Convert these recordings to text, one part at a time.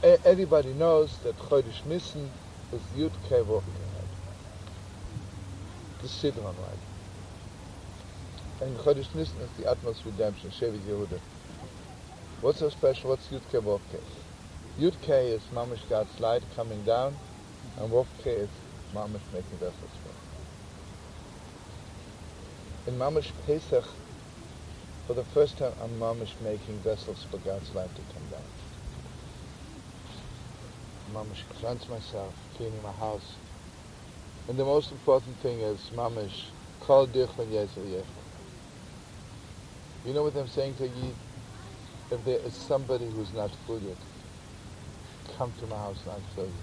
Everybody knows that Chodesh Nissen is Yud Kei Wochenkeit. The Sidron, right? And Chodesh Nissen is the Atmos Redemption, Shevet Yehuda. What's so special? What's Yud Kei Wochenkeit? Yud Kei is Mamish God's light coming down, and Wochenkeit is Mamish making vessels for In Mamish Pesach, for the first time, I'm Mamish making vessels for God's light to come down. Mamish cleanse myself, cleaning my house. And the most important thing is Mamish Kol Dich Van Yezel You know what I'm saying to you? If there is somebody who's not yet, come to my house and I'll fill you.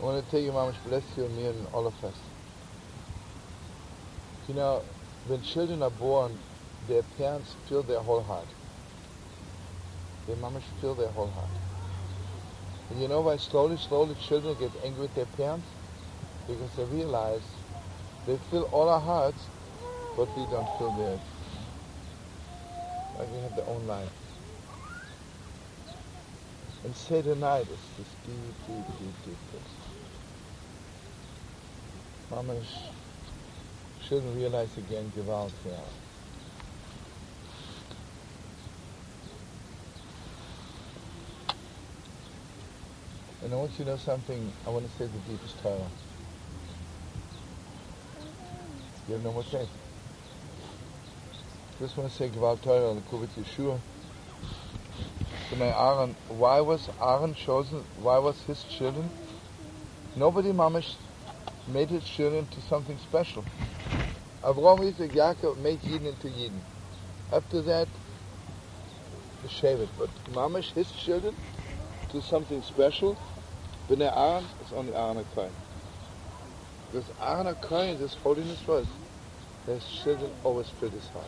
I want to tell you, Mamish, bless you and me and all of us. You know, when children are born, their parents feel their whole heart. Their mamas feel their whole heart. And you know why slowly, slowly children get angry with their parents? Because they realize they feel all our hearts, but we don't feel theirs. Like we have their own life. And say tonight is this deep, deep, deep, deep place. Mamas shouldn't realize again, out, yeah. And I want you to know something. I want to say the deepest Torah. You have no more faith. Just want to say Gval Torah the Kuvit Yeshua. To my Aaron, why was Aaron chosen? Why was his children? Nobody mamish made his children to something special. Avraham, Isaac, Yaakov made Yidden into Yidden. After that, the Shevet. But mamish, his children, to something special. B'nai Aaron is only Aaron HaKohen. Because Aaron HaKohen, this holiness was, his children always filled his heart.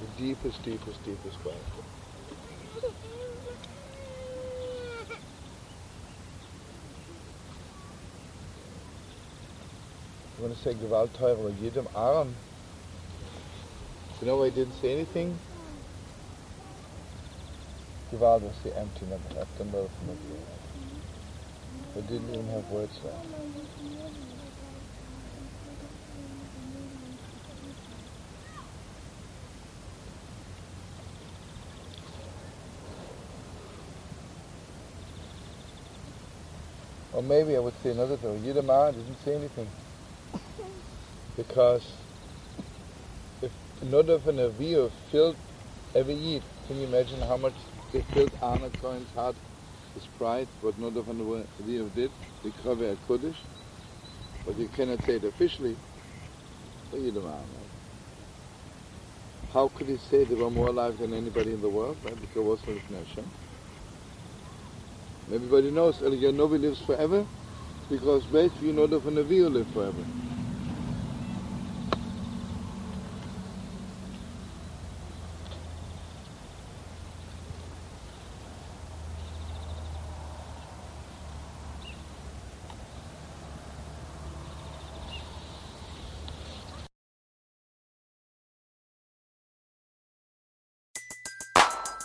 The deepest, deepest, deepest way. I want to say Gewalt Teure jedem Aaron. You know why he didn't say anything? Gewalt was the empty, never left them both the didn't even have words left. Or maybe I would say another thing. Yidamah didn't say anything. Because if Nadav and Avihu filled every Yid, can you imagine how much they filled Anna Cohen's heart, his pride, but Nadav and Avihu did, the Kaveh Kodesh? But you cannot say it officially. But Yidamah, How could he say they were more alive than anybody in the world? Right? Because it was not Hashem. Everybody knows Eliyahu Novi lives forever because basically you know that Navi live forever.